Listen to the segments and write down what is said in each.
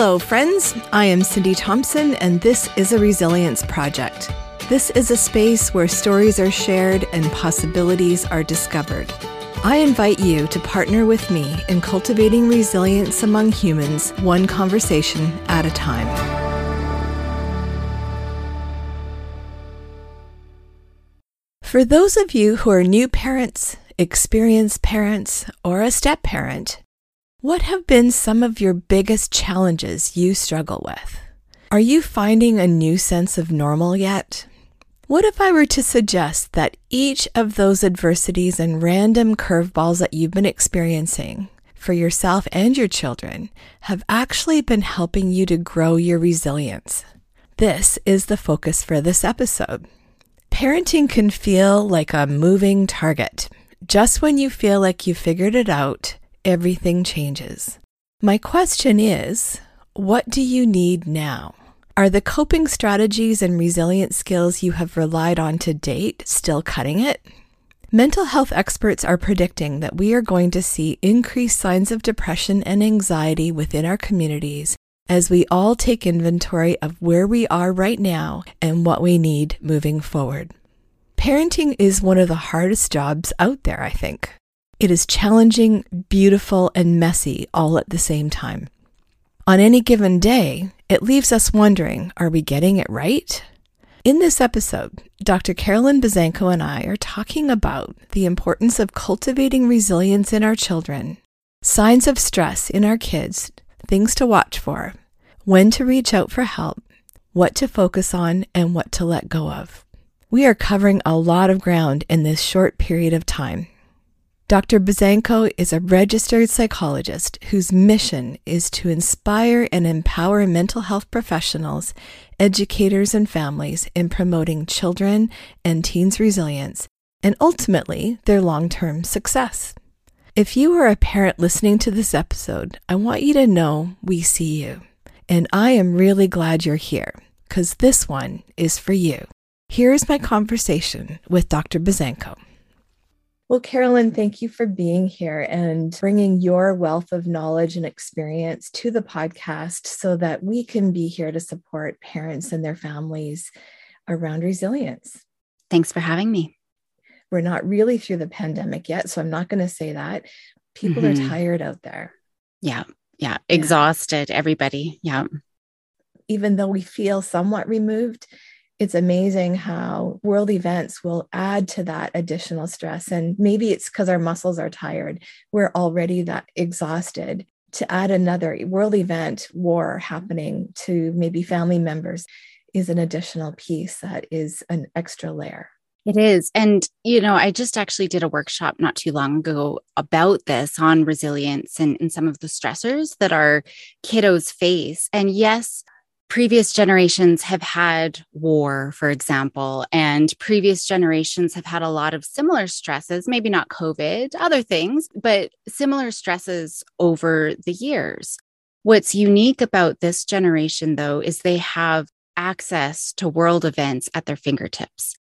Hello, friends. I am Cindy Thompson, and this is a Resilience Project. This is a space where stories are shared and possibilities are discovered. I invite you to partner with me in cultivating resilience among humans, one conversation at a time. For those of you who are new parents, experienced parents, or a step parent, what have been some of your biggest challenges you struggle with? Are you finding a new sense of normal yet? What if I were to suggest that each of those adversities and random curveballs that you've been experiencing for yourself and your children have actually been helping you to grow your resilience? This is the focus for this episode. Parenting can feel like a moving target. Just when you feel like you figured it out, everything changes. My question is what do you need now? Are the coping strategies and resilience skills you have relied on to date still cutting it? Mental health experts are predicting that we are going to see increased signs of depression and anxiety within our communities as we all take inventory of where we are right now and what we need moving forward. Parenting is one of the hardest jobs out there, I think. It is challenging, beautiful, and messy all at the same time. On any given day, it leaves us wondering are we getting it right? In this episode, Dr. Caroline Buzanko and I are talking about the importance of cultivating resilience in our children, signs of stress in our kids, things to watch for, when to reach out for help, what to focus on, and what to let go of. We are covering a lot of ground in this short period of time. Dr. Buzanko is a registered psychologist whose mission is to inspire and empower mental health professionals, educators, and families in promoting children and teens' resilience and ultimately their long term success. If you are a parent listening to this episode, I want you to know we see you. And I am really glad you're here because this one is for you. Here's my conversation with Dr. Buzanko. Well, Caroline, thank you for being here and bringing your wealth of knowledge and experience to the podcast so that we can be here to support parents and their families around resilience. Thanks for having me. We're not really through the pandemic yet, so I'm not going to say that. People mm-hmm. are tired out there. Yeah. Yeah. Exhausted, yeah. everybody. Yeah. Even though we feel somewhat removed, it's amazing how world events will add to that additional stress. And maybe it's because our muscles are tired. We're already that exhausted. To add another world event, war happening to maybe family members is an additional piece that is an extra layer. It is. And, you know, I just actually did a workshop not too long ago about this on resilience and, and some of the stressors that our kiddos face. And yes, previous generations have had war, for example, and previous generations have had a lot of similar stresses, maybe not COVID, other things, but similar stresses over the years. What's unique about this generation, though, is they have access to world events at their fingertips.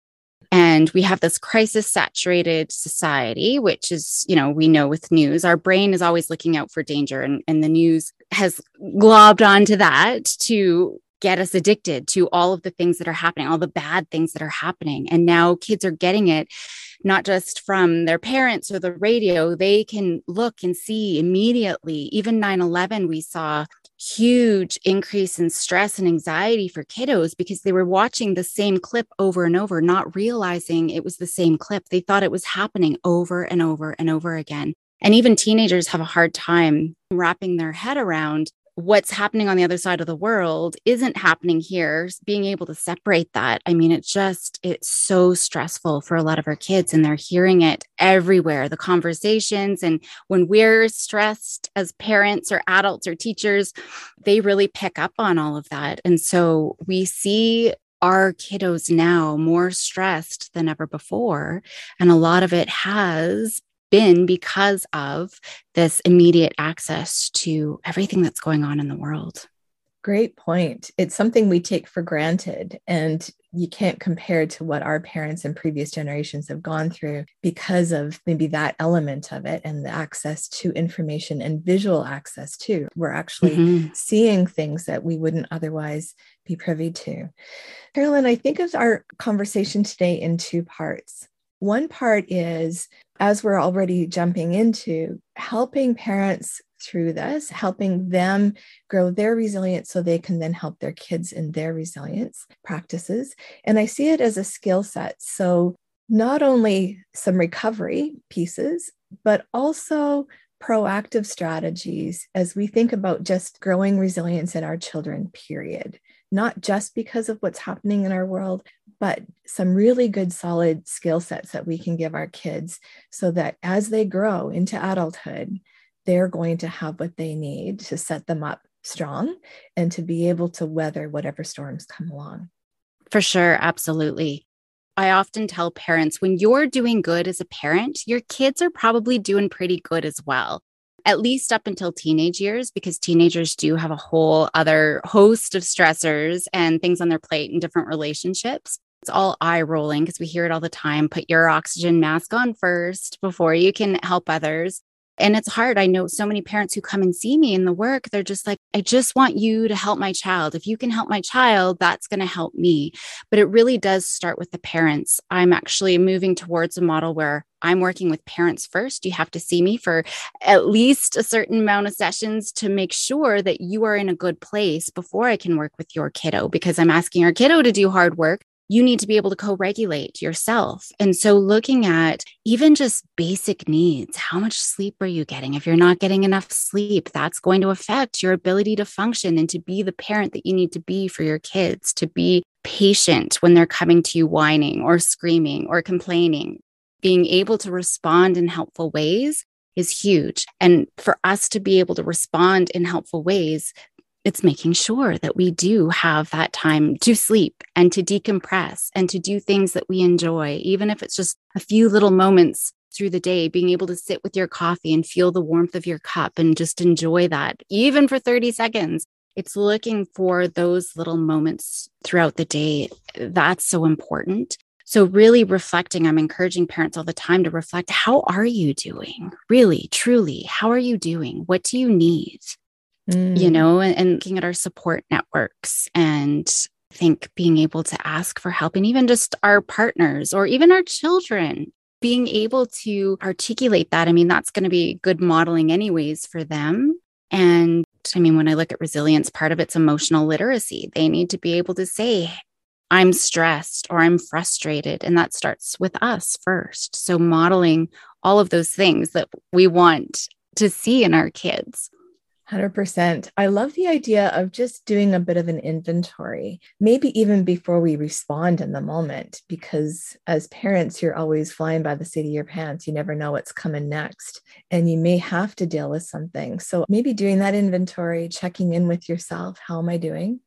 And we have this crisis saturated society, which is, you know, we know with news, our brain is always looking out for danger. And, and the news has globbed onto that to get us addicted to all of the things that are happening, all the bad things that are happening. And now kids are getting it not just from their parents or the radio, they can look and see immediately. Even 9 11, we saw huge increase in stress and anxiety for kiddos because they were watching the same clip over and over, not realizing it was the same clip. They thought it was happening over and over and over again. And even teenagers have a hard time wrapping their head around what's happening on the other side of the world isn't happening here. Being able to separate that i mean it's just it's so stressful for a lot of our kids and they're hearing it everywhere. The conversations and when we're stressed as parents or adults or teachers they really pick up on all of that. And so we see our kiddos now more stressed than ever before. And a lot of it has been because of this immediate access to everything that's going on in the world. Great point. It's something we take for granted, and you can't compare to what our parents and previous generations have gone through because of maybe that element of it and the access to information and visual access too. We're actually mm-hmm. seeing things that we wouldn't otherwise be privy to. Caroline, I think of our conversation today in two parts. One part is, as we're already jumping into, helping parents through this, helping them grow their resilience so they can then help their kids in their resilience practices. And I see it as a skill set. So, not only some recovery pieces, but also proactive strategies as we think about just growing resilience in our children, period. Not just because of what's happening in our world, but some really good solid skill sets that we can give our kids so that as they grow into adulthood, they're going to have what they need to set them up strong and to be able to weather whatever storms come along. For sure. Absolutely. I often tell parents when you're doing good as a parent, your kids are probably doing pretty good as well, at least up until teenage years, because teenagers do have a whole other host of stressors and things on their plate in different relationships. It's all eye rolling because we hear it all the time. Put your oxygen mask on first before you can help others. And it's hard. I know so many parents who come and see me in the work, they're just like, I just want you to help my child. If you can help my child, that's going to help me. But it really does start with the parents. I'm actually moving towards a model where I'm working with parents first. You have to see me for at least a certain amount of sessions to make sure that you are in a good place before I can work with your kiddo because I'm asking your kiddo to do hard work you need to be able to co regulate yourself. And so, looking at even just basic needs how much sleep are you getting? If you're not getting enough sleep, that's going to affect your ability to function and to be the parent that you need to be for your kids, to be patient when they're coming to you whining or screaming or complaining. Being able to respond in helpful ways is huge. And for us to be able to respond in helpful ways, it's making sure that we do have that time to sleep and to decompress and to do things that we enjoy, even if it's just a few little moments through the day, being able to sit with your coffee and feel the warmth of your cup and just enjoy that, even for 30 seconds. It's looking for those little moments throughout the day. That's so important. So, really reflecting, I'm encouraging parents all the time to reflect how are you doing? Really, truly, how are you doing? What do you need? Mm. you know, and, and looking at our support networks and I think being able to ask for help and even just our partners or even our children being able to articulate that. I mean, that's going to be good modeling, anyways, for them. And I mean, when I look at resilience, part of it's emotional literacy. They need to be able to say, I'm stressed or I'm frustrated. And that starts with us first. So, modeling all of those things that we want to see in our kids. 100%. I love the idea of just doing a bit of an inventory, maybe even before we respond in the moment, because as parents, you're always flying by the seat of your pants. You never know what's coming next, and you may have to deal with something. So maybe doing that inventory, checking in with yourself how am I doing?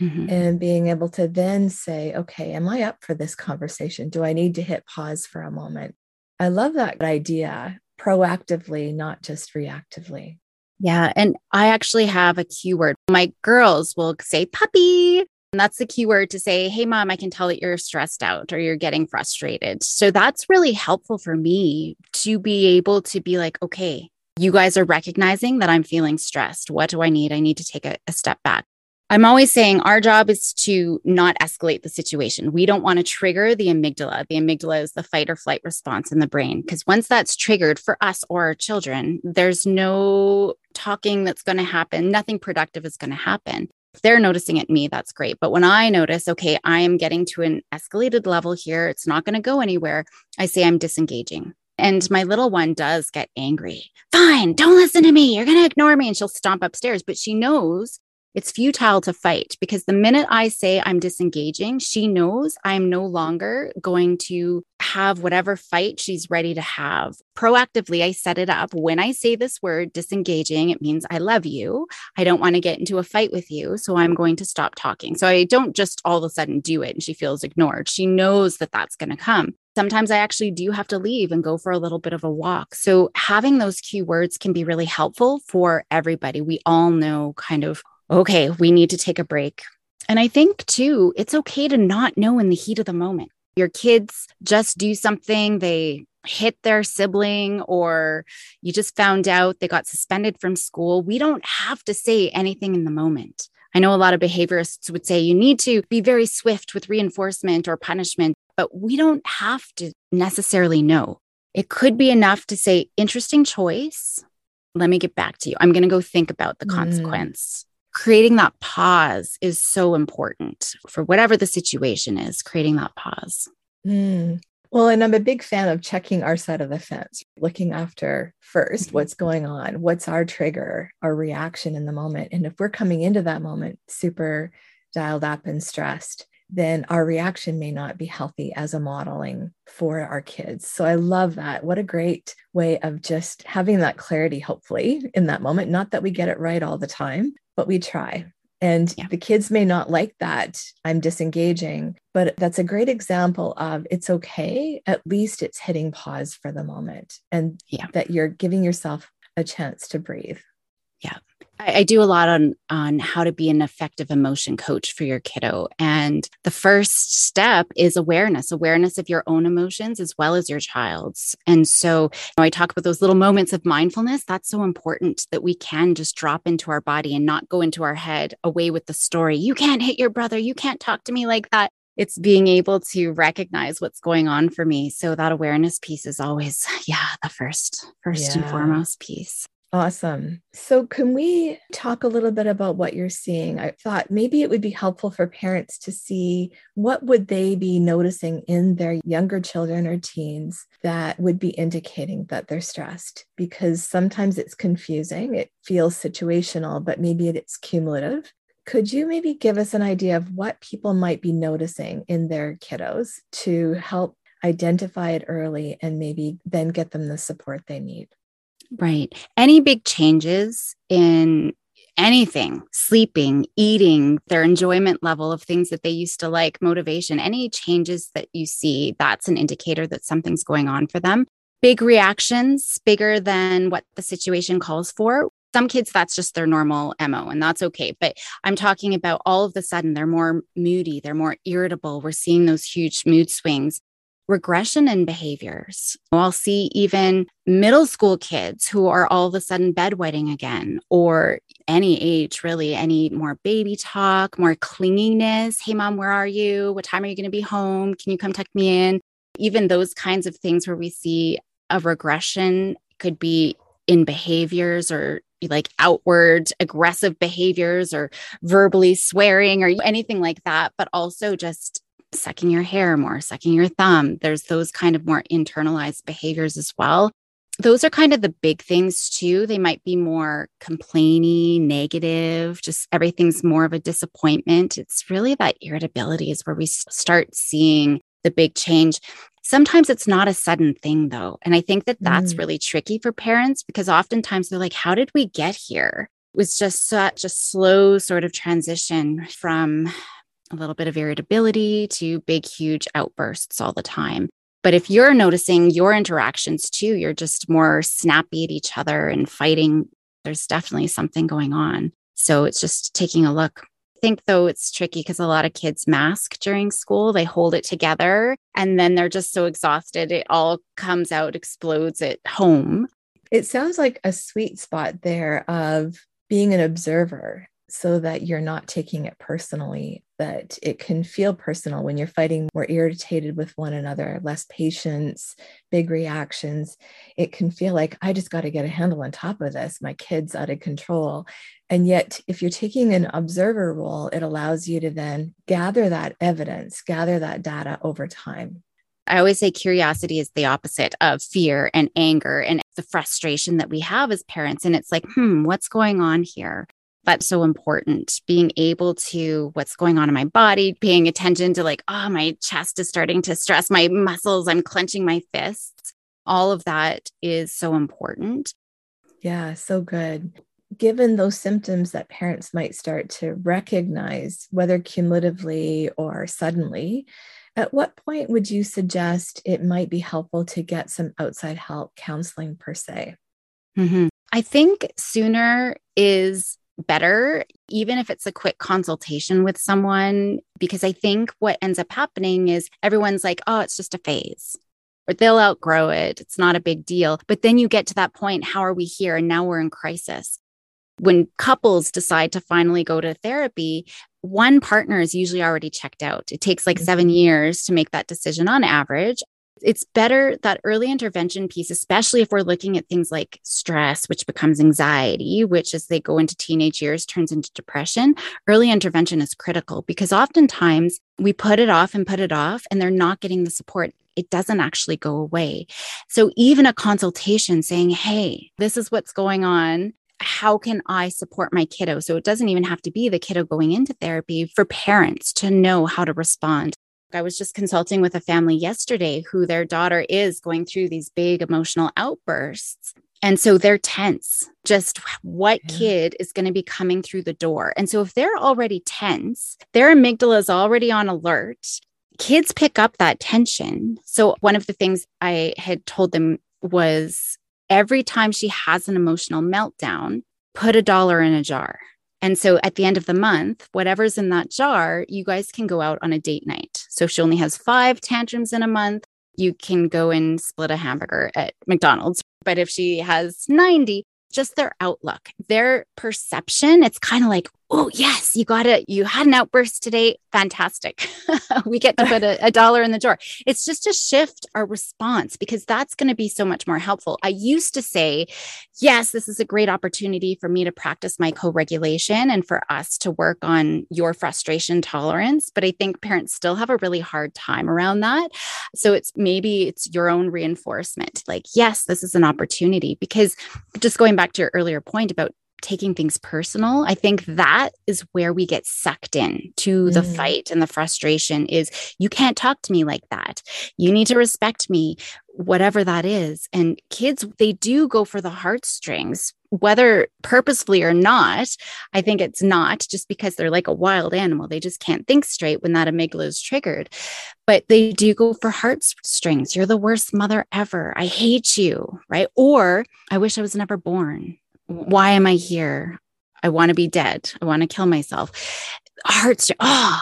Mm-hmm. And being able to then say, okay, am I up for this conversation? Do I need to hit pause for a moment? I love that idea proactively, not just reactively. Yeah. And I actually have a keyword. My girls will say puppy. And that's the keyword to say, hey, mom, I can tell that you're stressed out or you're getting frustrated. So that's really helpful for me to be able to be like, okay, you guys are recognizing that I'm feeling stressed. What do I need? I need to take a, a step back. I'm always saying our job is to not escalate the situation. We don't want to trigger the amygdala. The amygdala is the fight or flight response in the brain. Because once that's triggered for us or our children, there's no talking that's going to happen. Nothing productive is going to happen. If they're noticing it me, that's great. But when I notice, okay, I am getting to an escalated level here, it's not going to go anywhere, I say I'm disengaging. And my little one does get angry. Fine, don't listen to me. You're going to ignore me. And she'll stomp upstairs. But she knows it's futile to fight because the minute I say I'm disengaging, she knows I'm no longer going to have whatever fight she's ready to have. Proactively, I set it up. When I say this word, disengaging, it means I love you. I don't want to get into a fight with you. So I'm going to stop talking. So I don't just all of a sudden do it and she feels ignored. She knows that that's going to come. Sometimes I actually do have to leave and go for a little bit of a walk. So having those key words can be really helpful for everybody. We all know kind of okay, we need to take a break. And I think too, it's okay to not know in the heat of the moment. Your kids just do something, they hit their sibling, or you just found out they got suspended from school. We don't have to say anything in the moment. I know a lot of behaviorists would say you need to be very swift with reinforcement or punishment, but we don't have to necessarily know. It could be enough to say, interesting choice. Let me get back to you. I'm going to go think about the mm. consequence. Mm. Creating that pause is so important for whatever the situation is, creating that pause. Mm. Well, and I'm a big fan of checking our side of the fence, looking after 1st mm-hmm. what's going on, what's our trigger, our reaction in the moment. And if we're coming into that moment super dialed up and stressed, then our reaction may not be healthy as a modeling for our kids. So I love that. What a great way of just having that clarity, hopefully, in that moment. Not that we get it right all the time, but we try. And yeah. the kids may not like that. I'm disengaging, but that's a great example of it's okay. At least it's hitting pause for the moment and yeah. that you're giving yourself a chance to breathe. Yeah. I, I, do a lot on on how to be an effective emotion coach for your kiddo. And the first step is awareness, awareness of your own emotions as well as your child's. And so you know, I talk about those little moments of mindfulness. That's so important that we can just drop into our body and not go into our head away with the story. You can't hit your brother. You can't talk to me like that it's being able to recognize what's going on for me so that awareness piece is always yeah the first first yeah. and foremost piece Awesome. So, can we talk a little bit about what you're seeing? I thought maybe it would be helpful for parents to see what would they be noticing in their younger children or teens that would be indicating that they're stressed because sometimes it's confusing. It feels situational, but maybe it's cumulative. Could you maybe give us an idea of what people might be noticing in their kiddos to help identify it early and maybe then get them the support they need? Right. Any big changes in anything, sleeping, eating, their enjoyment level of things that they used to like, motivation, any changes that you see, that's an indicator that something's going on for them. Big reactions, bigger than what the situation calls for. Some kids, that's just their normal MO, and that's okay. But I'm talking about all of the sudden, they're more moody, they're more irritable. We're seeing those huge mood swings regression in behaviors. I'll see even middle school kids who are all of a sudden bedwetting again, or any age really, any more baby talk, more clinginess. Hey, mom, where are you? What time are you going to be home? Can you come tuck me in? Even those kinds of things where we see a regression could be in behaviors or like outward aggressive behaviors or verbally swearing or anything like that, but also just sucking your hair more, sucking your thumb. There's those kind of more internalized behaviors as well. Those are kind of the big things too. They might be more complaining, negative, just everything's more of a disappointment. It's really that irritability is where we start seeing the big change. Sometimes it's not a sudden thing though. And I think that that's mm. really tricky for parents because oftentimes they're like, how did we get here? It was just such a slow sort of transition from a little bit of irritability to big, huge outbursts all the time. But if you're noticing your interactions too, you're just more snappy at each other and fighting, there's definitely something going on. So it's just taking a look. I think though it's tricky because a lot of kids mask during school, they hold it together and then they're just so exhausted. It all comes out, explodes at home. It sounds like a sweet spot there of being an observer so that you're not taking it personally, that it can feel personal when you're fighting more irritated with one another, less patience, big reactions. It can feel like, I just got to get a handle on top of this. My kid's out of control. And yet, if you're taking an observer role, it allows you to then gather that evidence, gather that data over time. I always say curiosity is the opposite of fear and anger and the frustration that we have as parents. And it's like, hmm, what's going on here? That's so important. Being able to what's going on in my body paying attention to like oh my chest is starting to stress. My muscles i'm clenching my fists. All of that is so important. Yeah so good. Given those symptoms that parents might start to recognize whether cumulatively or suddenly at what point would you suggest it might be helpful to get some outside help counseling per se? Mm-hmm. i think sooner is better, even if it's a quick consultation with someone, because I think what ends up happening is everyone's like, oh, it's just a phase. Or they'll outgrow it. It's not a big deal. But then you get to that point how are we here? And now we're in crisis. When couples decide to finally go to therapy, one partner is usually already checked out. It takes like seven mm-hmm. years to make that decision on average it's better that early intervention piece, especially if we're looking at things like stress, which becomes anxiety, which as they go into teenage years turns into depression. Early intervention is critical because oftentimes we put it off and put it off, and they're not getting the support. It doesn't actually go away. So, even a consultation saying, Hey, this is what's going on how can I support my kiddo? So it doesn't even have to be the kiddo going into therapy for parents to know how to respond. I was just consulting with a family yesterday who their daughter is going through these big emotional outbursts. And so they're tense. Just what yeah. kid is going to be coming through the door? And so if they're already tense, their amygdala is already on alert. Kids pick up that tension. So one of the things I had told them was every time she has an emotional meltdown, put a dollar in a jar. And so at the end of the month, whatever's in that jar, you guys can go out on a date night. So if she only has five tantrums in a month, you can go and split a hamburger at McDonald's. But if she has 90, just their outlook, their perception, it's kind of like, oh, yes, you got it. You had an outburst today. Fantastic. we get to put a, a, dollar in the jar. It's just to shift our response because that's going to be so much more helpful. I used to say, yes, this is a great opportunity for me to practice my co regulation and for us to work on your frustration tolerance. But I think parents still have a really hard time around that. So it's maybe it's your own reinforcement like, yes, this is an opportunity because just going back to your earlier point about taking things personal i think that is where we get sucked in to mm. the fight and the frustration is you can't talk to me like that. You need to respect me whatever that is. And kids they do go for the heartstrings whether purposefully or not. I think it's not just because they're like a wild animal. They just can't think straight when that amygdala is triggered. But they do go for heartstrings. You're the worst mother ever. I hate you. Right? Or i wish i was never born why am I here? I want to be dead. I want to kill myself. Hearts, oh,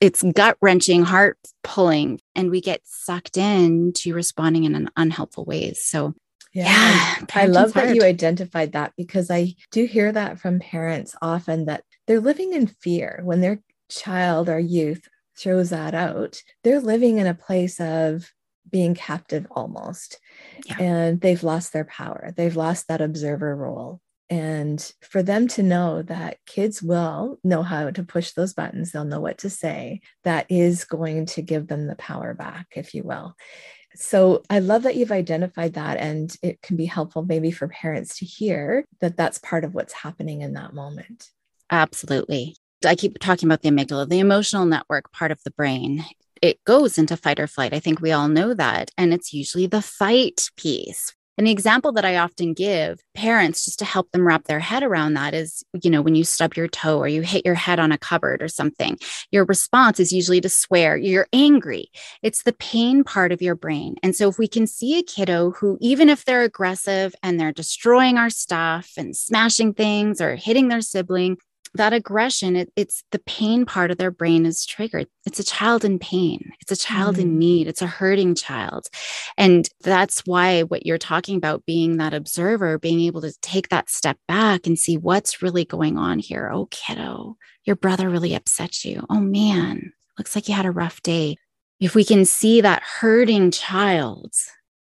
it's gut wrenching, heart pulling, and we get sucked in to responding in an unhelpful ways. So, yeah, yeah I love hard. that you identified that because I do hear that from parents often that they're living in fear when their child or youth throws that out. They're living in a place of being captive almost, yeah. and they've lost their power. They've lost that observer role and for them to know that kids will know how to push those buttons they'll know what to say that is going to give them the power back if you will so i love that you've identified that and it can be helpful maybe for parents to hear that that's part of what's happening in that moment absolutely i keep talking about the amygdala the emotional network part of the brain it goes into fight or flight. I think we all know that. And it's usually the fight piece and the example that I often give parents just to help them wrap their head around that is, you know, when you stub your toe or you hit your head on a cupboard or something, your response is usually to swear, you're angry. It's the pain part of your brain. And so if we can see a kiddo who, even if they're aggressive and they're destroying our stuff and smashing things or hitting their sibling, that aggression it, it's the pain part of their brain is triggered. It's a child in pain. It's a child mm. in need. It's a hurting child. And that's why what you're talking about being that observer being able to take that step back and see what's really going on here. Oh kiddo your brother really upset you. Oh man looks like you had a rough day. If we can see that hurting child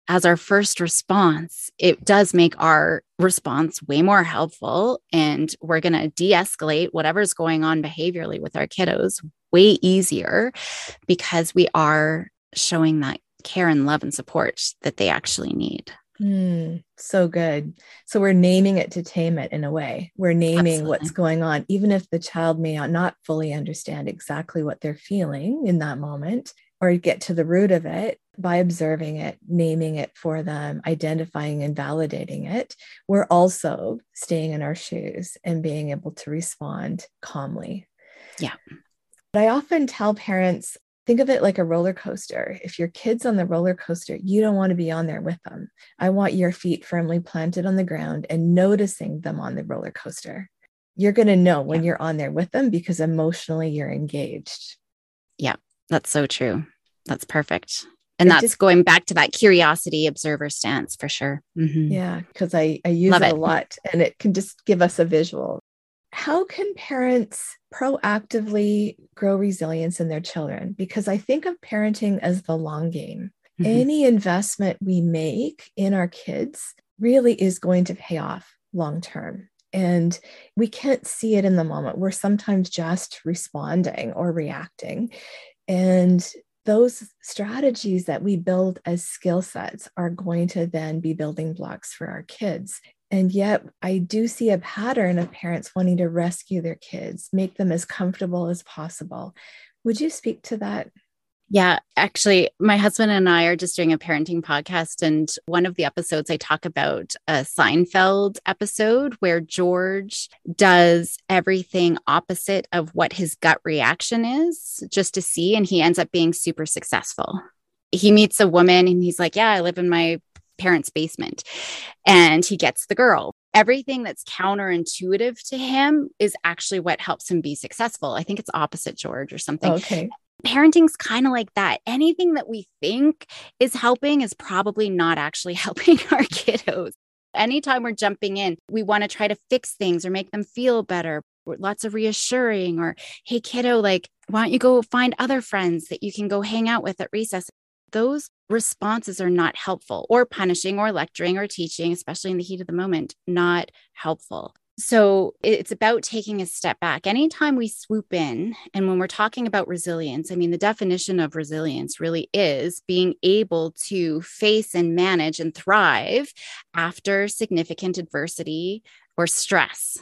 as our first response, it does make our response way more helpful. And we're going to de escalate whatever's going on behaviorally with our kiddos way easier because we are showing that care and love and support that they actually need. Mm, so good. So we're naming it to tame it in a way. We're naming Absolutely. what's going on, even if the child may not fully understand exactly what they're feeling in that moment or get to the root of it by observing it, naming it for them, identifying and validating it, we're also staying in our shoes and being able to respond calmly. Yeah. But I often tell parents think of it like a roller coaster. If your kid's on the roller coaster, you don't want to be on there with them. I want your feet firmly planted on the ground and noticing them on the roller coaster. you're going to know when yeah. you're on there with them because emotionally you're engaged. Yeah, that's so true. That's perfect. And it that's just, going back to that curiosity observer stance for sure. Mm-hmm. Yeah, because I, I use it, it a lot and it can just give us a visual. How can parents proactively grow resilience in their children? Because I think of parenting as the long game. Mm-hmm. Any investment we make in our kids really is going to pay off long term. And we can't see it in the moment. We're sometimes just responding or reacting. And those strategies that we build as skill sets are going to then be building blocks for our kids. And yet, I do see a pattern of parents wanting to rescue their kids, make them as comfortable as possible. Would you speak to that? Yeah, actually, my husband and I are just doing a parenting podcast. And one of the episodes, I talk about a Seinfeld episode where George does everything opposite of what his gut reaction is just to see. And he ends up being super successful. He meets a woman and he's like, Yeah, I live in my parents' basement. And he gets the girl everything that's counterintuitive to him is actually what helps him be successful. I think it's opposite George or something. Okay parenting's kind of like that. Anything that we think is helping is probably not actually helping our kiddos. Anytime we're jumping in, we want to try to fix things or make them feel better. Lots of reassuring, or hey, kiddo, like, why don't you go find other friends that you can go hang out with at recess? Those responses are not helpful, or punishing, or lecturing, or teaching, especially in the heat of the moment, not helpful. So it's about taking a step back. Anytime we swoop in, and when we're talking about resilience, I mean, the definition of resilience really is being able to face and manage and thrive after significant adversity or stress.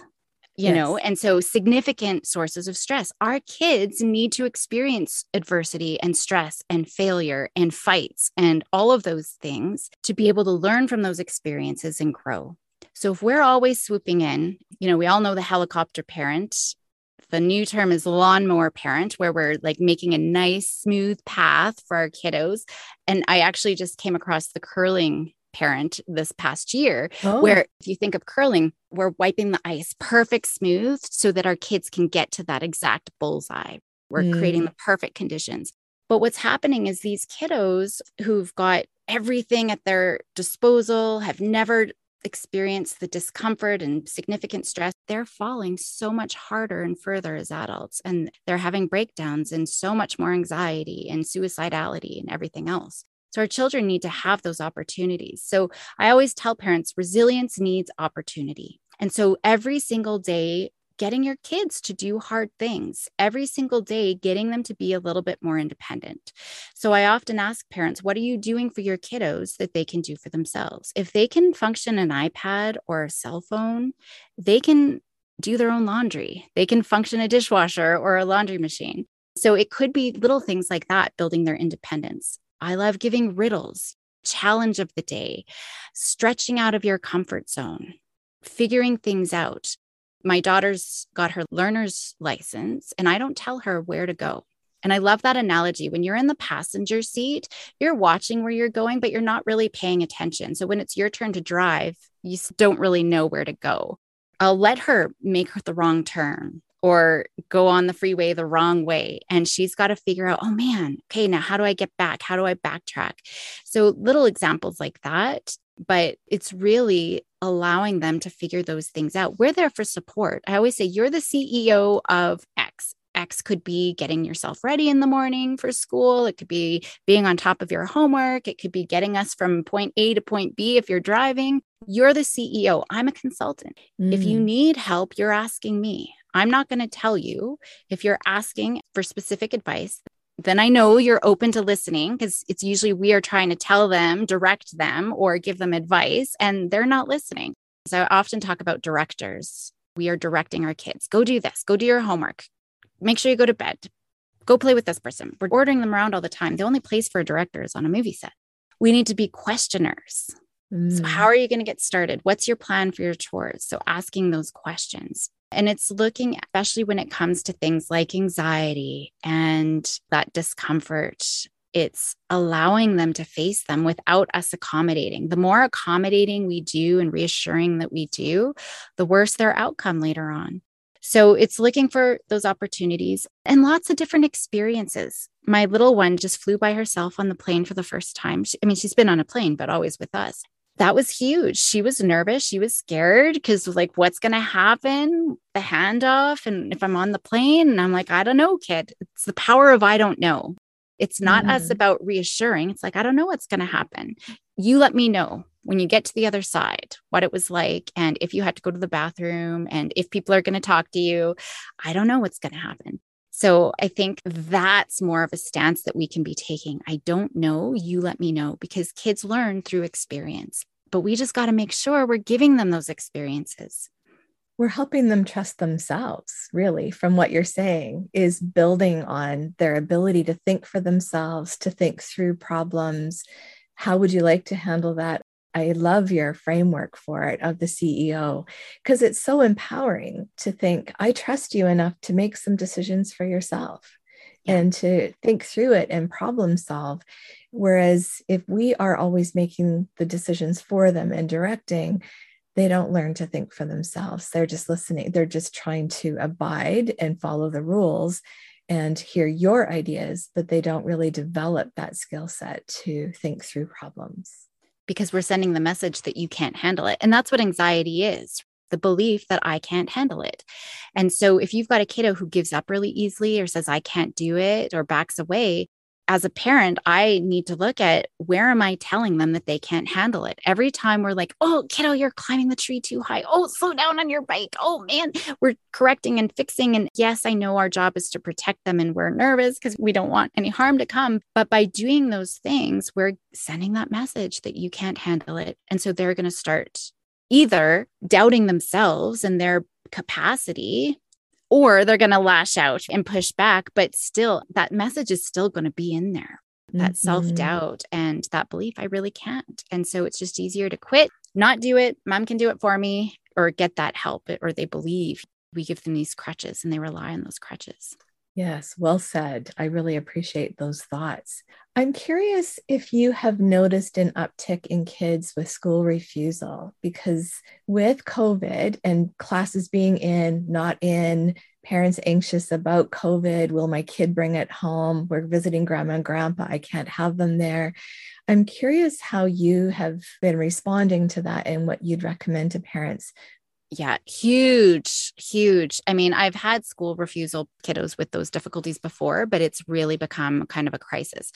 You yes. know, and so significant sources of stress. Our kids need to experience adversity and stress and failure and fights and all of those things to be able to learn from those experiences and grow. So if we're always swooping in, you know, we all know the helicopter parent. The new term is lawnmower parent, where we're like making a nice, smooth path for our kiddos. And I actually just came across the curling parent this past year, oh. where if you think of curling, we're wiping the ice perfect smooth so that our kids can get to that exact bullseye. We're mm. creating the perfect conditions. But what's happening is these kiddos who've got everything at their disposal, have never experience the discomfort and significant stress, they're falling so much harder and further as adults. And they're having breakdowns and so much more anxiety and suicidality and everything else. So our children need to have those opportunities. So I always tell parents resilience needs opportunity. And so every single day, getting your kids to do hard things every single day, getting them to be a little bit more independent. So I often ask parents, what are you doing for your kiddos that they can do for themselves? If they can function an iPad or a cell phone, they can do their own laundry, they can function a dishwasher or a laundry machine. So it could be little things like that, building their independence. I love giving riddles, challenge of the day, stretching out of your comfort zone, figuring things out my daughter's got her learner's license and I don't tell her where to go. And I love that analogy. When you're in the passenger seat, you're watching where you're going, but you're not really paying attention. So when it's your turn to drive, you don't really know where to go. I'll let her make the wrong turn or go on the freeway the wrong way. And she's got to figure out, oh man, okay, now how do I get back? How do I backtrack? So little examples like that. But it's really allowing them to figure those things out. We're there for support. I always say, you're the CEO of X. X could be getting yourself ready in the morning for school. It could be being on top of your homework. It could be getting us from point A to point B if you're driving. You're the CEO. I'm a consultant. Mm. If you mm. need help, you're asking me. I'm not going to tell you if you're asking for specific advice then I know you're open to listening because it's usually we are trying to tell them, direct them, or give them advice, and they're not listening. So I often talk about directors. We are directing our kids go do this, go do your homework, make sure you go to bed, go play with this person. We're ordering them around all the time. The only place for a director is on a movie set. We need to be questioners. Mm. So, how are you going to get started? What's your plan for your chores? So, asking those questions. And it's looking, especially when it comes to things like anxiety and that discomfort, it's allowing them to face them without us accommodating. The more accommodating we do and reassuring that we do, the worse their outcome later on. So it's looking for those opportunities and lots of different experiences. My little one just flew by herself on the plane for the first time. She, I mean, she's been on a plane, but always with us. That was huge. She was nervous. She was scared because, like, what's going to happen? The handoff. And if I'm on the plane and I'm like, I don't know, kid, it's the power of I don't know. It's not mm. us about reassuring. It's like, I don't know what's going to happen. You let me know when you get to the other side what it was like. And if you had to go to the bathroom and if people are going to talk to you, I don't know what's going to happen. So I think that's more of a stance that we can be taking. I don't know. You let me know because kids learn through experience, but we just got to make sure we're giving them those experiences we're helping them trust themselves, really, from what you're saying, is building on their ability to think for themselves, to think through problems. How would you like to handle that? I love your framework for it of the CEO because it's so empowering to think, I trust you enough to make some decisions for yourself yeah. and to think through it and problem solve. Whereas if we are always making the decisions for them and directing, they don't learn to think for themselves. They're just listening. They're just trying to abide and follow the rules and hear your ideas, but they don't really develop that skill set to think through problems. Because we're sending the message that you can't handle it. And that's what anxiety is the belief that I can't handle it. And so if you've got a kiddo who gives up really easily or says, I can't do it or backs away, as a parent, I need to look at where am I telling them that they can't handle it? Every time we're like, oh, kiddo, you're climbing the tree too high. Oh, slow down on your bike. Oh, man, we're correcting and fixing. And yes, I know our job is to protect them and we're nervous because we don't want any harm to come. But by doing those things, we're sending that message that you can't handle it. And so they're going to start either doubting themselves and their capacity or they're going to lash out and push back. But still, that message is still going to be in there that mm-hmm. self doubt and that belief, I really can't. And so it's just easier to quit, not do it. Mom can do it for me, or get that help, or they believe we give them these crutches and they rely on those crutches. Yes, well said. I really appreciate those thoughts. I'm curious if you have noticed an uptick in kids with school refusal because with COVID and classes being in, not in, parents anxious about COVID, will my kid bring it home? We're visiting grandma and grandpa, I can't have them there. I'm curious how you have been responding to that and what you'd recommend to parents yeah, huge, huge. I mean, I've had school refusal kiddos with those difficulties before, but it's really become kind of a crisis.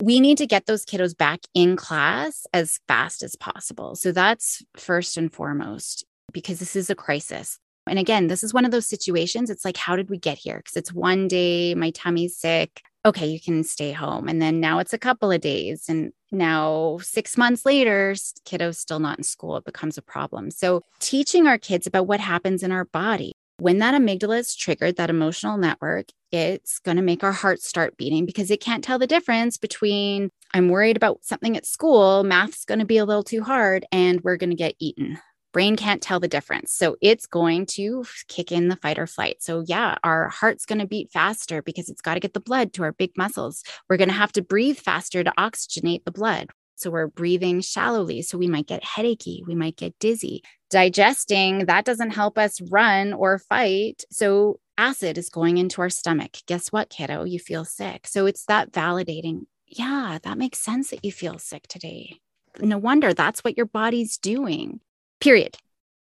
We need to get those kiddos back in class as fast as possible. So that's first and foremost, because this is a crisis. And again, this is one of those situations. It's like, how did we get here? Because it's one day, my tummy's sick okay, you can stay home. And then now it's a couple of days. And now, six months later, kiddo's still not in school. It becomes a problem. So, teaching our kids about what happens in our body. When that amygdala is triggered, that emotional network, it's going to make our hearts start beating because it can't tell the difference between I'm worried about something at school, math's going to be a little too hard, and we're going to get eaten brain can't tell the difference. So it's going to kick in the fight or flight. So, yeah, our heart's going to beat faster because it's got to get the blood to our big muscles. We're going to have to breathe faster to oxygenate the blood. So, we're breathing shallowly. So, we might get headachy. We might get dizzy. Digesting, that doesn't help us run or fight. So, acid is going into our stomach. Guess what, kiddo? You feel sick. So, it's that validating. Yeah, that makes sense that you feel sick today. No wonder that's what your body's doing period.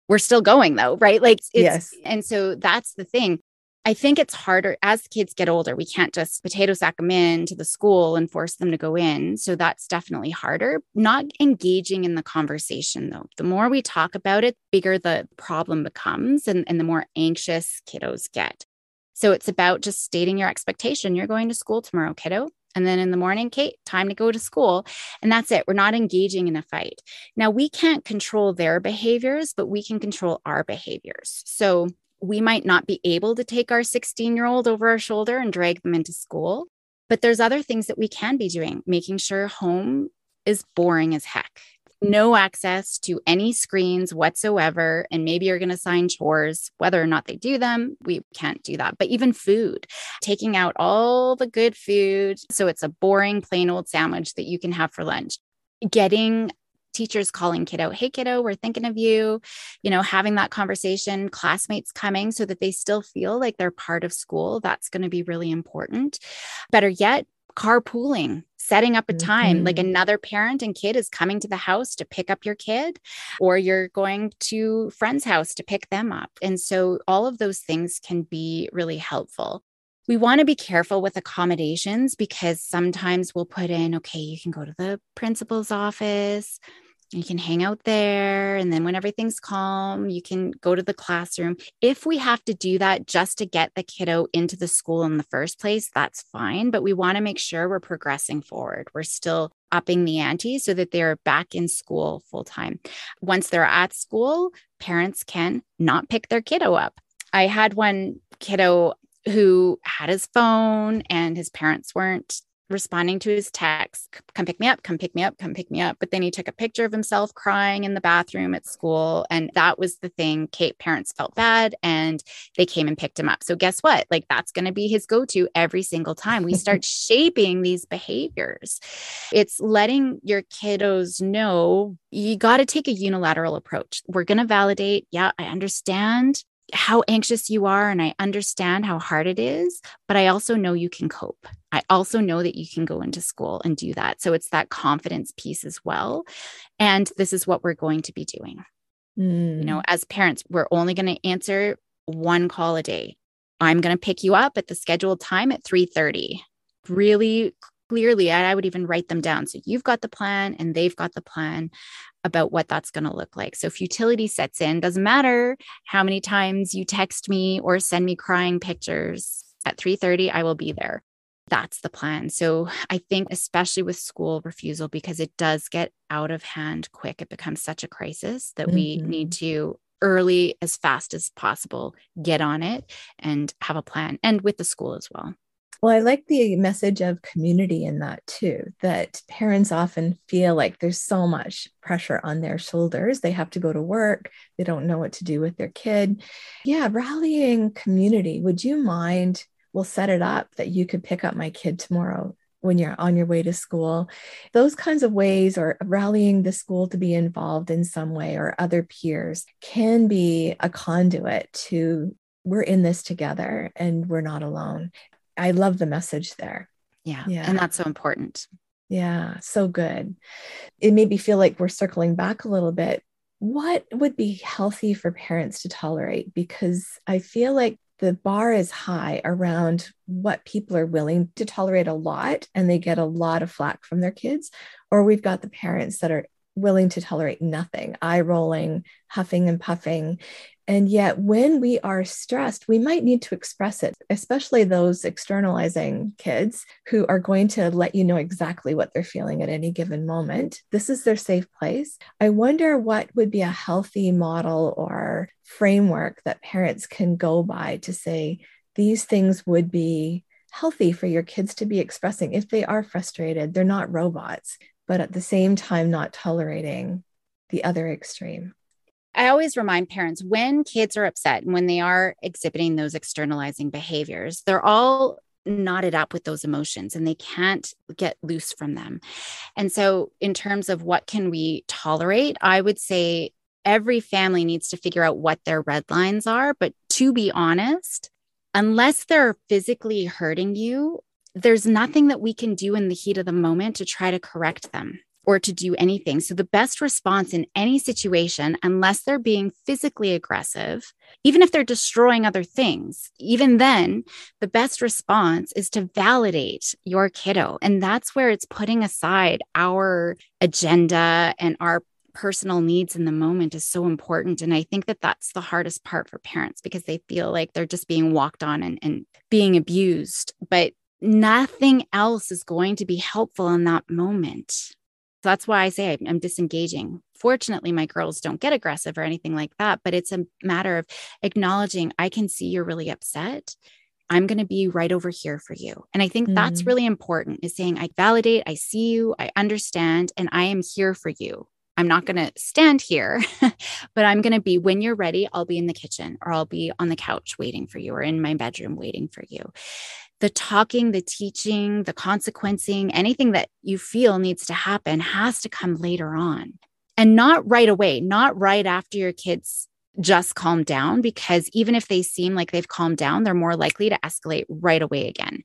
We're still going though, right? Like, yes. And so that's the thing. I think it's harder as kids get older. We can't just potato sack them into the school and force them to go in. So that's definitely harder. Not engaging in the conversation though. The more we talk about it, bigger the problem becomes and, and the more anxious kiddos get. So it's about just stating your expectation. You're going to school tomorrow, kiddo. And then in the morning, Kate, time to go to school. And that's it. We're not engaging in a fight. Now, we can't control their behaviors, but we can control our behaviors. So we might not be able to take our 16 year old over our shoulder and drag them into school. But there's other things that we can be doing, making sure home is boring as heck no access to any screens whatsoever. And maybe you're going to assign chores, whether or not they do them, we can't do that. But even food, taking out all the good food. So it's a boring, plain old sandwich that you can have for lunch. Getting teachers calling kiddo, hey, kiddo, we're thinking of you, you know, having that conversation, classmates coming so that they still feel like they're part of school. That's going to be really important. Better yet, carpooling, setting up a time mm-hmm. like another parent and kid is coming to the house to pick up your kid, or you're going to friend's house to pick them up. And so all of those things can be really helpful. We want to be careful with accommodations because sometimes we'll put in, okay, you can go to the principal's office you can hang out there. And then when everything's calm, you can go to the classroom. If we have to do that just to get the kiddo into the school in the first place, that's fine. But we want to make sure we're progressing forward. We're still upping the ante so that they're back in school full time. Once they're at school, parents can not pick their kiddo up. I had one kiddo who had his phone and his parents weren't responding to his text come pick me up come pick me up come pick me up. But then he took a picture of himself crying in the bathroom at school and that was the thing kate parents felt bad and they came and picked him up. So guess what? Like that's going to be his go-to every single time we start shaping these behaviors. It's letting your kiddos know you got to take a unilateral approach. We're going to validate. Yeah i understand how anxious you are and I understand how hard it is, but I also know you can cope. I also know that you can go into school and do that. So it's that confidence piece as well. And this is what we're going to be doing. Mm. You know, mm. as parents, we're only going to answer one call a day. I'm going to pick you up at the scheduled time at 3:30. Really clearly, I would even write them down. So you've got the plan and they've got the plan about what that's going to look like. So futility sets in, doesn't matter how many times you text me or send me crying pictures. At 3:30 I will be there. That's the plan. So I think especially with school refusal because it does get out of hand quick. It becomes such a crisis that mm-hmm. we need to early as fast as possible get on it and have a plan and with the school as well. Well, I like the message of community in that too, that parents often feel like there's so much pressure on their shoulders. They have to go to work, they don't know what to do with their kid. Yeah, rallying community. Would you mind? We'll set it up that you could pick up my kid tomorrow when you're on your way to school. Those kinds of ways, or rallying the school to be involved in some way, or other peers, can be a conduit to we're in this together and we're not alone. I love the message there. Yeah. Yeah. And that's so important. Yeah. So good. It made me feel like we're circling back a little bit. What would be healthy for parents to tolerate? Because I feel like the bar is high around what people are willing to tolerate a lot and they get a lot of flack from their kids. Or we've got the parents that are willing to tolerate nothing, eye rolling, huffing and puffing. And yet, when we are stressed, we might need to express it, especially those externalizing kids who are going to let you know exactly what they're feeling at any given moment. This is their safe place. I wonder what would be a healthy model or framework that parents can go by to say these things would be healthy for your kids to be expressing if they are frustrated. They're not robots, but at the same time, not tolerating the other extreme. I always remind parents when kids are upset and when they are exhibiting those externalizing behaviors, they're all knotted up with those emotions and they can't get loose from them. And so, in terms of what can we tolerate, I would say every family needs to figure out what their red lines are. But to be honest, unless they're physically hurting you, there's nothing that we can do in the heat of the moment to try to correct them or to do anything. So, the best response in any situation, unless they're being physically aggressive, even if they're destroying other things, even then, the best response is to validate your kiddo. And that's where it's putting aside our agenda and our personal needs in the moment is so important. And I think that that's the hardest part for parents because they feel like they're just being walked on and, and being abused. But nothing else is going to be helpful in that moment that's why I say I'm disengaging. Fortunately, my girls don't get aggressive or anything like that, but it's a matter of acknowledging I can see you're really upset. I'm going to be right over here for you. And I think mm that's really important is saying, I validate, I see you, I understand, and I am here for you. I'm not going to stand here, but I'm going to be when you're ready, I'll be in the kitchen or I'll be on the couch waiting for you or in my bedroom waiting for you the talking, the teaching, the consequencing, anything that you feel needs to happen has to come later on. and not right away, not right after your kids just calm down, because even if they seem like they've calmed down, they're more likely to escalate right away again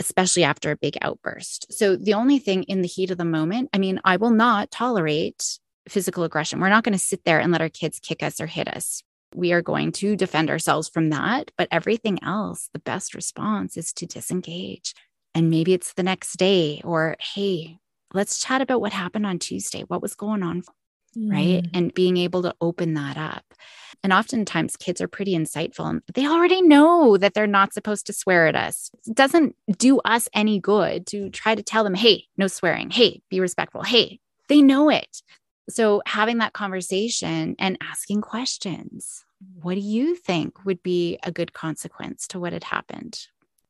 especially after a big outburst. So, the only thing in the heat of the moment, I mean, I will not tolerate physical aggression. We're not going to sit there and let our kids kick us or hit us. We are going to defend ourselves from that. But everything else, the best response is to disengage. And maybe it's the next day, or hey, let's chat about what happened on Tuesday. What was going on? Mm. Right. And being able to open that up. And oftentimes kids are pretty insightful and they already know that they're not supposed to swear at us. It doesn't do us any good to try to tell them, hey, no swearing. Hey, be respectful. Hey, they know it. So having that conversation and asking questions. What do you think would be a good consequence to what had happened?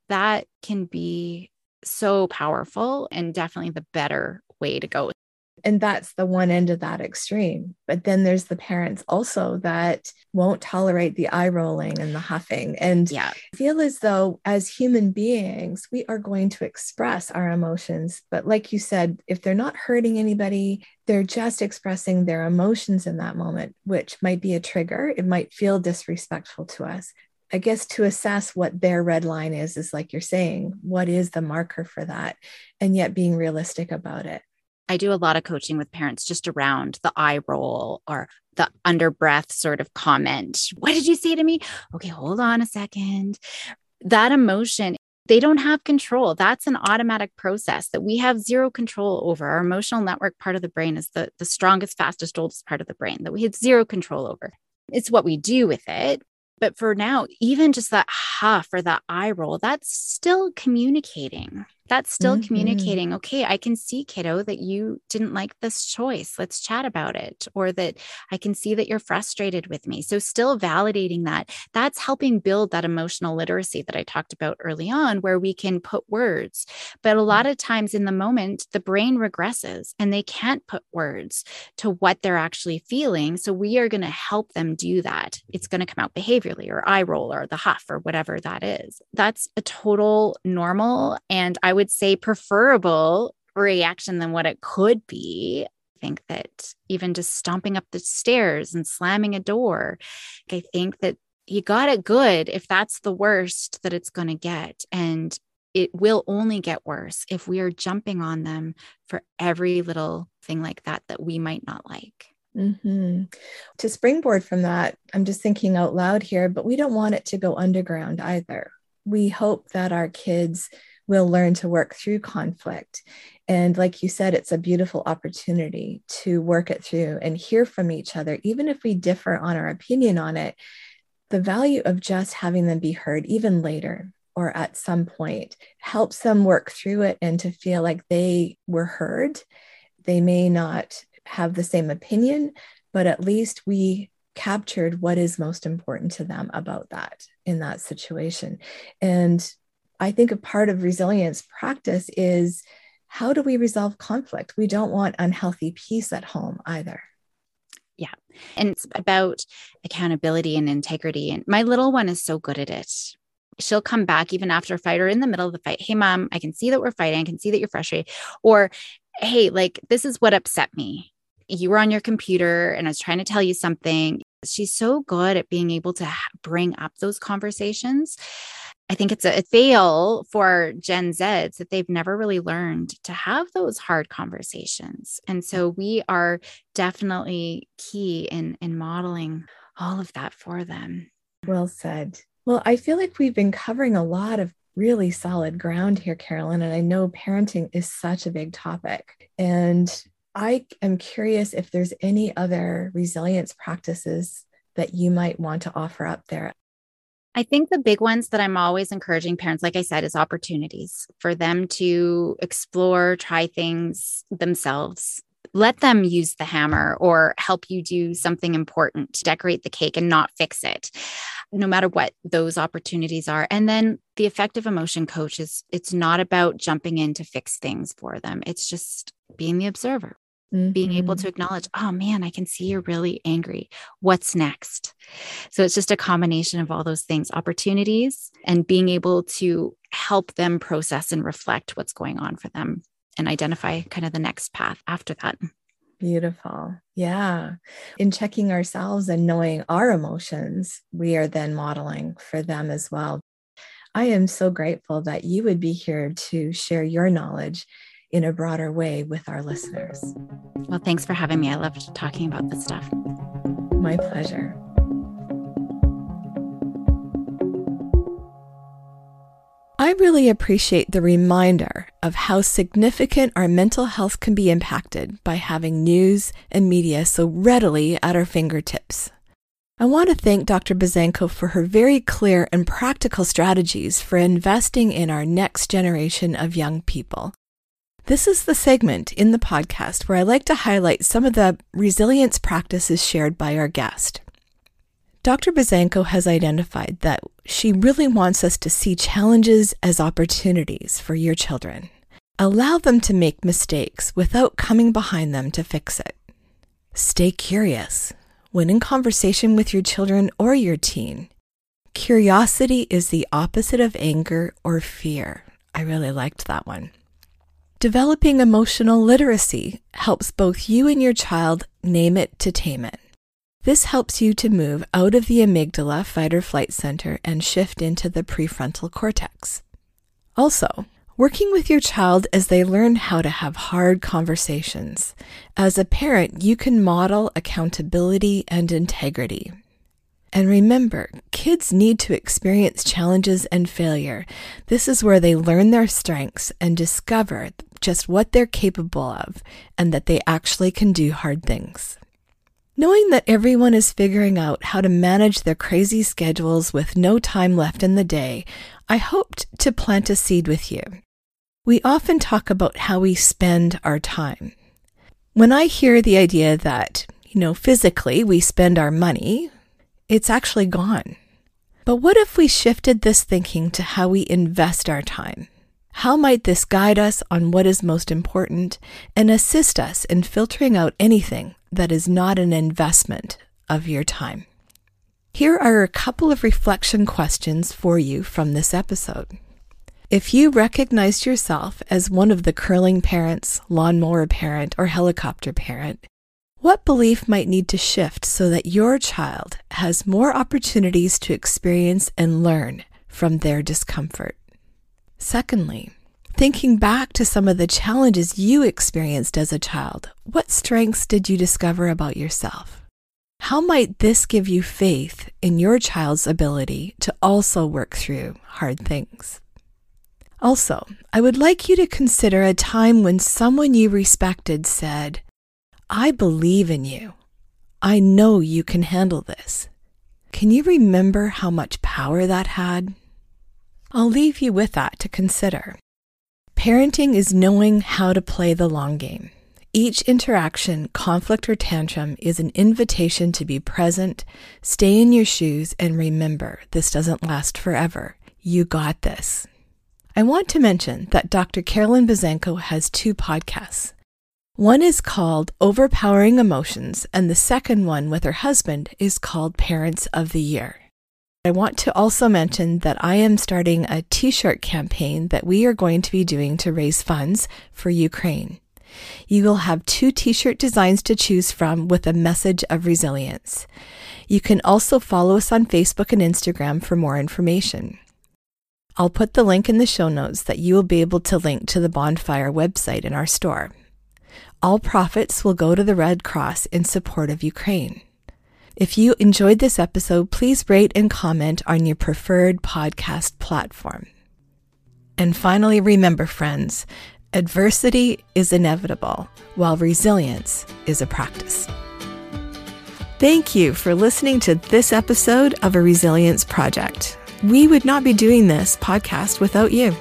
That can be so powerful and definitely the better way to go and that's the one end of that extreme. But then there's the parents also that won't tolerate the eye rolling and the huffing and yeah. feel as though as human beings, we are going to express our emotions. But like you said, if they're not hurting anybody, they're just expressing their emotions in that moment, which might be a trigger. It might feel disrespectful to us. I guess to assess what their red line is, is like you're saying, what is the marker for that? And yet being realistic about it. I do a lot of coaching with parents just around the eye roll or the under breath sort of comment. What did you say to me? Okay, hold on a second. That emotion, they don't have control. That's an automatic process that we have zero control over. Our emotional network part of the brain is the, the strongest, fastest, oldest part of the brain that we have zero control over. It's what we do with it. But for now, even just that huff or that eye roll, that's still communicating that's still mm-hmm. communicating okay i can see kiddo that you didn't like this choice. Let's chat about it or that i can see that you're frustrated with me. So still validating that that's helping build that emotional literacy that i talked about early on where we can put words. But a lot mm. of times in the moment the brain regresses and they can't put words to what they're actually feeling. So we are going to help them do that. It's going to come out behaviorally or eye roll or the huff or whatever that is. That's a total normal and i would would say preferable reaction than what it could be. I think that even just stomping up the stairs and slamming a door, I think that you got it good if that's the worst that it's going to get. And it will only get worse if we are jumping on them for every little thing like that that we might not like. Mm-hmm. To springboard from that, I'm just thinking out loud here, but we don't want it to go underground either. We hope that our kids we'll learn to work through conflict. And like you said, it's a beautiful opportunity to work it through and hear from each other, even if we differ on our opinion on it. The value of just having them be heard, even later or at some point, helps them work through it and to feel like they were heard. They may not have the same opinion, but at least we captured what is most important to them about that in that situation. And I think a part of resilience practice is how do we resolve conflict? We don't want unhealthy peace at home either. Yeah. And it's about accountability and integrity. And my little one is so good at it. She'll come back even after a fight or in the middle of the fight. Hey, mom, I can see that we're fighting. I can see that you're frustrated. Or, hey, like, this is what upset me. You were on your computer and I was trying to tell you something. She's so good at being able to bring up those conversations I think it's a fail for Gen Zs that they've never really learned to have those hard conversations. And so we are definitely key in in modeling all of that for them. Well said. Well, I feel like we've been covering a lot of really solid ground here, Caroline. And I know parenting is such a big topic. And I am curious if there's any other resilience practices that you might want to offer up there. I think the big ones that I'm always encouraging parents, like I said, is opportunities for them to explore, try things themselves. Let them use the hammer or help you do something important to decorate the cake and not fix it, no matter what those opportunities are. And then the effective emotion coach is it's not about jumping in to fix things for them, it's just being the observer, Mm-hmm. being able to mm-hmm. acknowledge, oh man, I can see you're really angry. What's next? So it's just a combination of all those things opportunities and being able to help them process and reflect what's going on for them and identify kind of the next path after that. Beautiful. Yeah. In checking ourselves and knowing our emotions, we are then modeling for them as well. I am so grateful that you would be here to share your knowledge in a broader way with our listeners. Well, thanks for having me. I loved talking about this stuff. My pleasure. I really appreciate the reminder of how significant our mental health can be impacted by having news and media so readily at our fingertips. I want to thank Dr. Buzanko for her very clear and practical strategies for investing in our next generation of young people. This is the segment in the podcast where I like to highlight some of the resilience practices shared by our guest. Dr. Buzanko has identified that she really wants us to see challenges as opportunities for your children. Allow them to make mistakes without coming behind them to fix it. Stay curious when in conversation with your children or your teen. Curiosity is the opposite of anger or fear. I really liked that one. Developing emotional literacy helps both you and your child name it to tame it. This helps you to move out of the amygdala fight or flight center and shift into the prefrontal cortex. Also, working with your child as they learn how to have hard conversations. As a parent, you can model accountability and integrity. And remember, kids need to experience challenges and failure. This is where they learn their strengths and discover just what they're capable of and that they actually can do hard things. Knowing that everyone is figuring out how to manage their crazy schedules with no time left in the day, I hoped to plant a seed with you. We often talk about how we spend our time. When I hear the idea that, you know, physically we spend our money, it's actually gone. But what if we shifted this thinking to how we invest our time? How might this guide us on what is most important and assist us in filtering out anything that is not an investment of your time? Here are a couple of reflection questions for you from this episode. If you recognized yourself as one of the curling parents, lawnmower parent, or helicopter parent, what belief might need to shift so that your child has more opportunities to experience and learn from their discomfort? Secondly, thinking back to some of the challenges you experienced as a child, what strengths did you discover about yourself? How might this give you faith in your child's ability to also work through hard things? Also, I would like you to consider a time when someone you respected said, I believe in you. I know you can handle this. Can you remember how much power that had? I'll leave you with that to consider. Parenting is knowing how to play the long game. Each interaction, conflict, or tantrum is an invitation to be present, stay in your shoes, and remember this doesn't last forever. You got this. I want to mention that Dr. Caroline Buzanko has two podcasts. One is called Overpowering Emotions, and the second one with her husband is called Parents of the Year. I want to also mention that I am starting a t shirt campaign that we are going to be doing to raise funds for Ukraine. You will have two t shirt designs to choose from with a message of resilience. You can also follow us on Facebook and Instagram for more information. I'll put the link in the show notes that you will be able to link to the bonfire website in our store. All profits will go to the Red Cross in support of Ukraine. If you enjoyed this episode, please rate and comment on your preferred podcast platform. And finally, remember, friends, adversity is inevitable, while resilience is a practice. Thank you for listening to this episode of A Resilience Project. We would not be doing this podcast without you.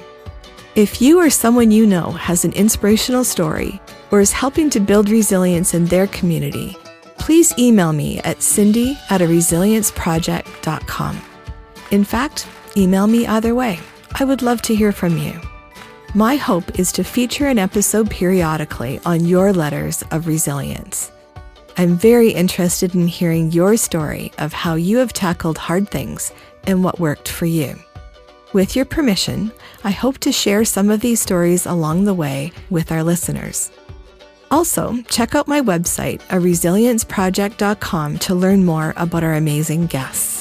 If you or someone you know has an inspirational story or is helping to build resilience in their community, please email me at cindy at a resilienceproject.com. In fact, email me either way. I would love to hear from you. My hope is to feature an episode periodically on your letters of resilience. I'm very interested in hearing your story of how you have tackled hard things and what worked for you. With your permission, I hope to share some of these stories along the way with our listeners. Also, check out my website, a resilienceproject.com, to learn more about our amazing guests.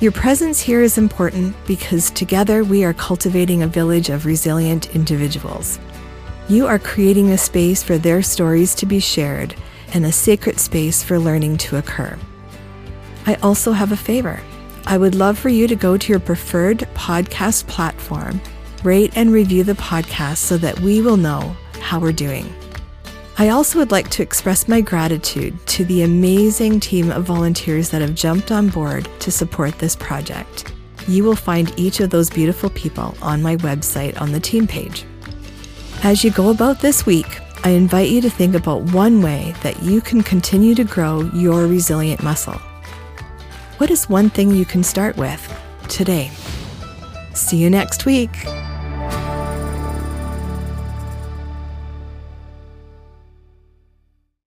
Your presence here is important because together we are cultivating a village of resilient individuals. You are creating a space for their stories to be shared and a sacred space for learning to occur. I also have a favor. I would love for you to go to your preferred podcast platform, rate and review the podcast so that we will know how we're doing. I also would like to express my gratitude to the amazing team of volunteers that have jumped on board to support this project. You will find each of those beautiful people on my website on the team page. As you go about this week, I invite you to think about one way that you can continue to grow your resilient muscle. What is one thing you can start with today? See you next week.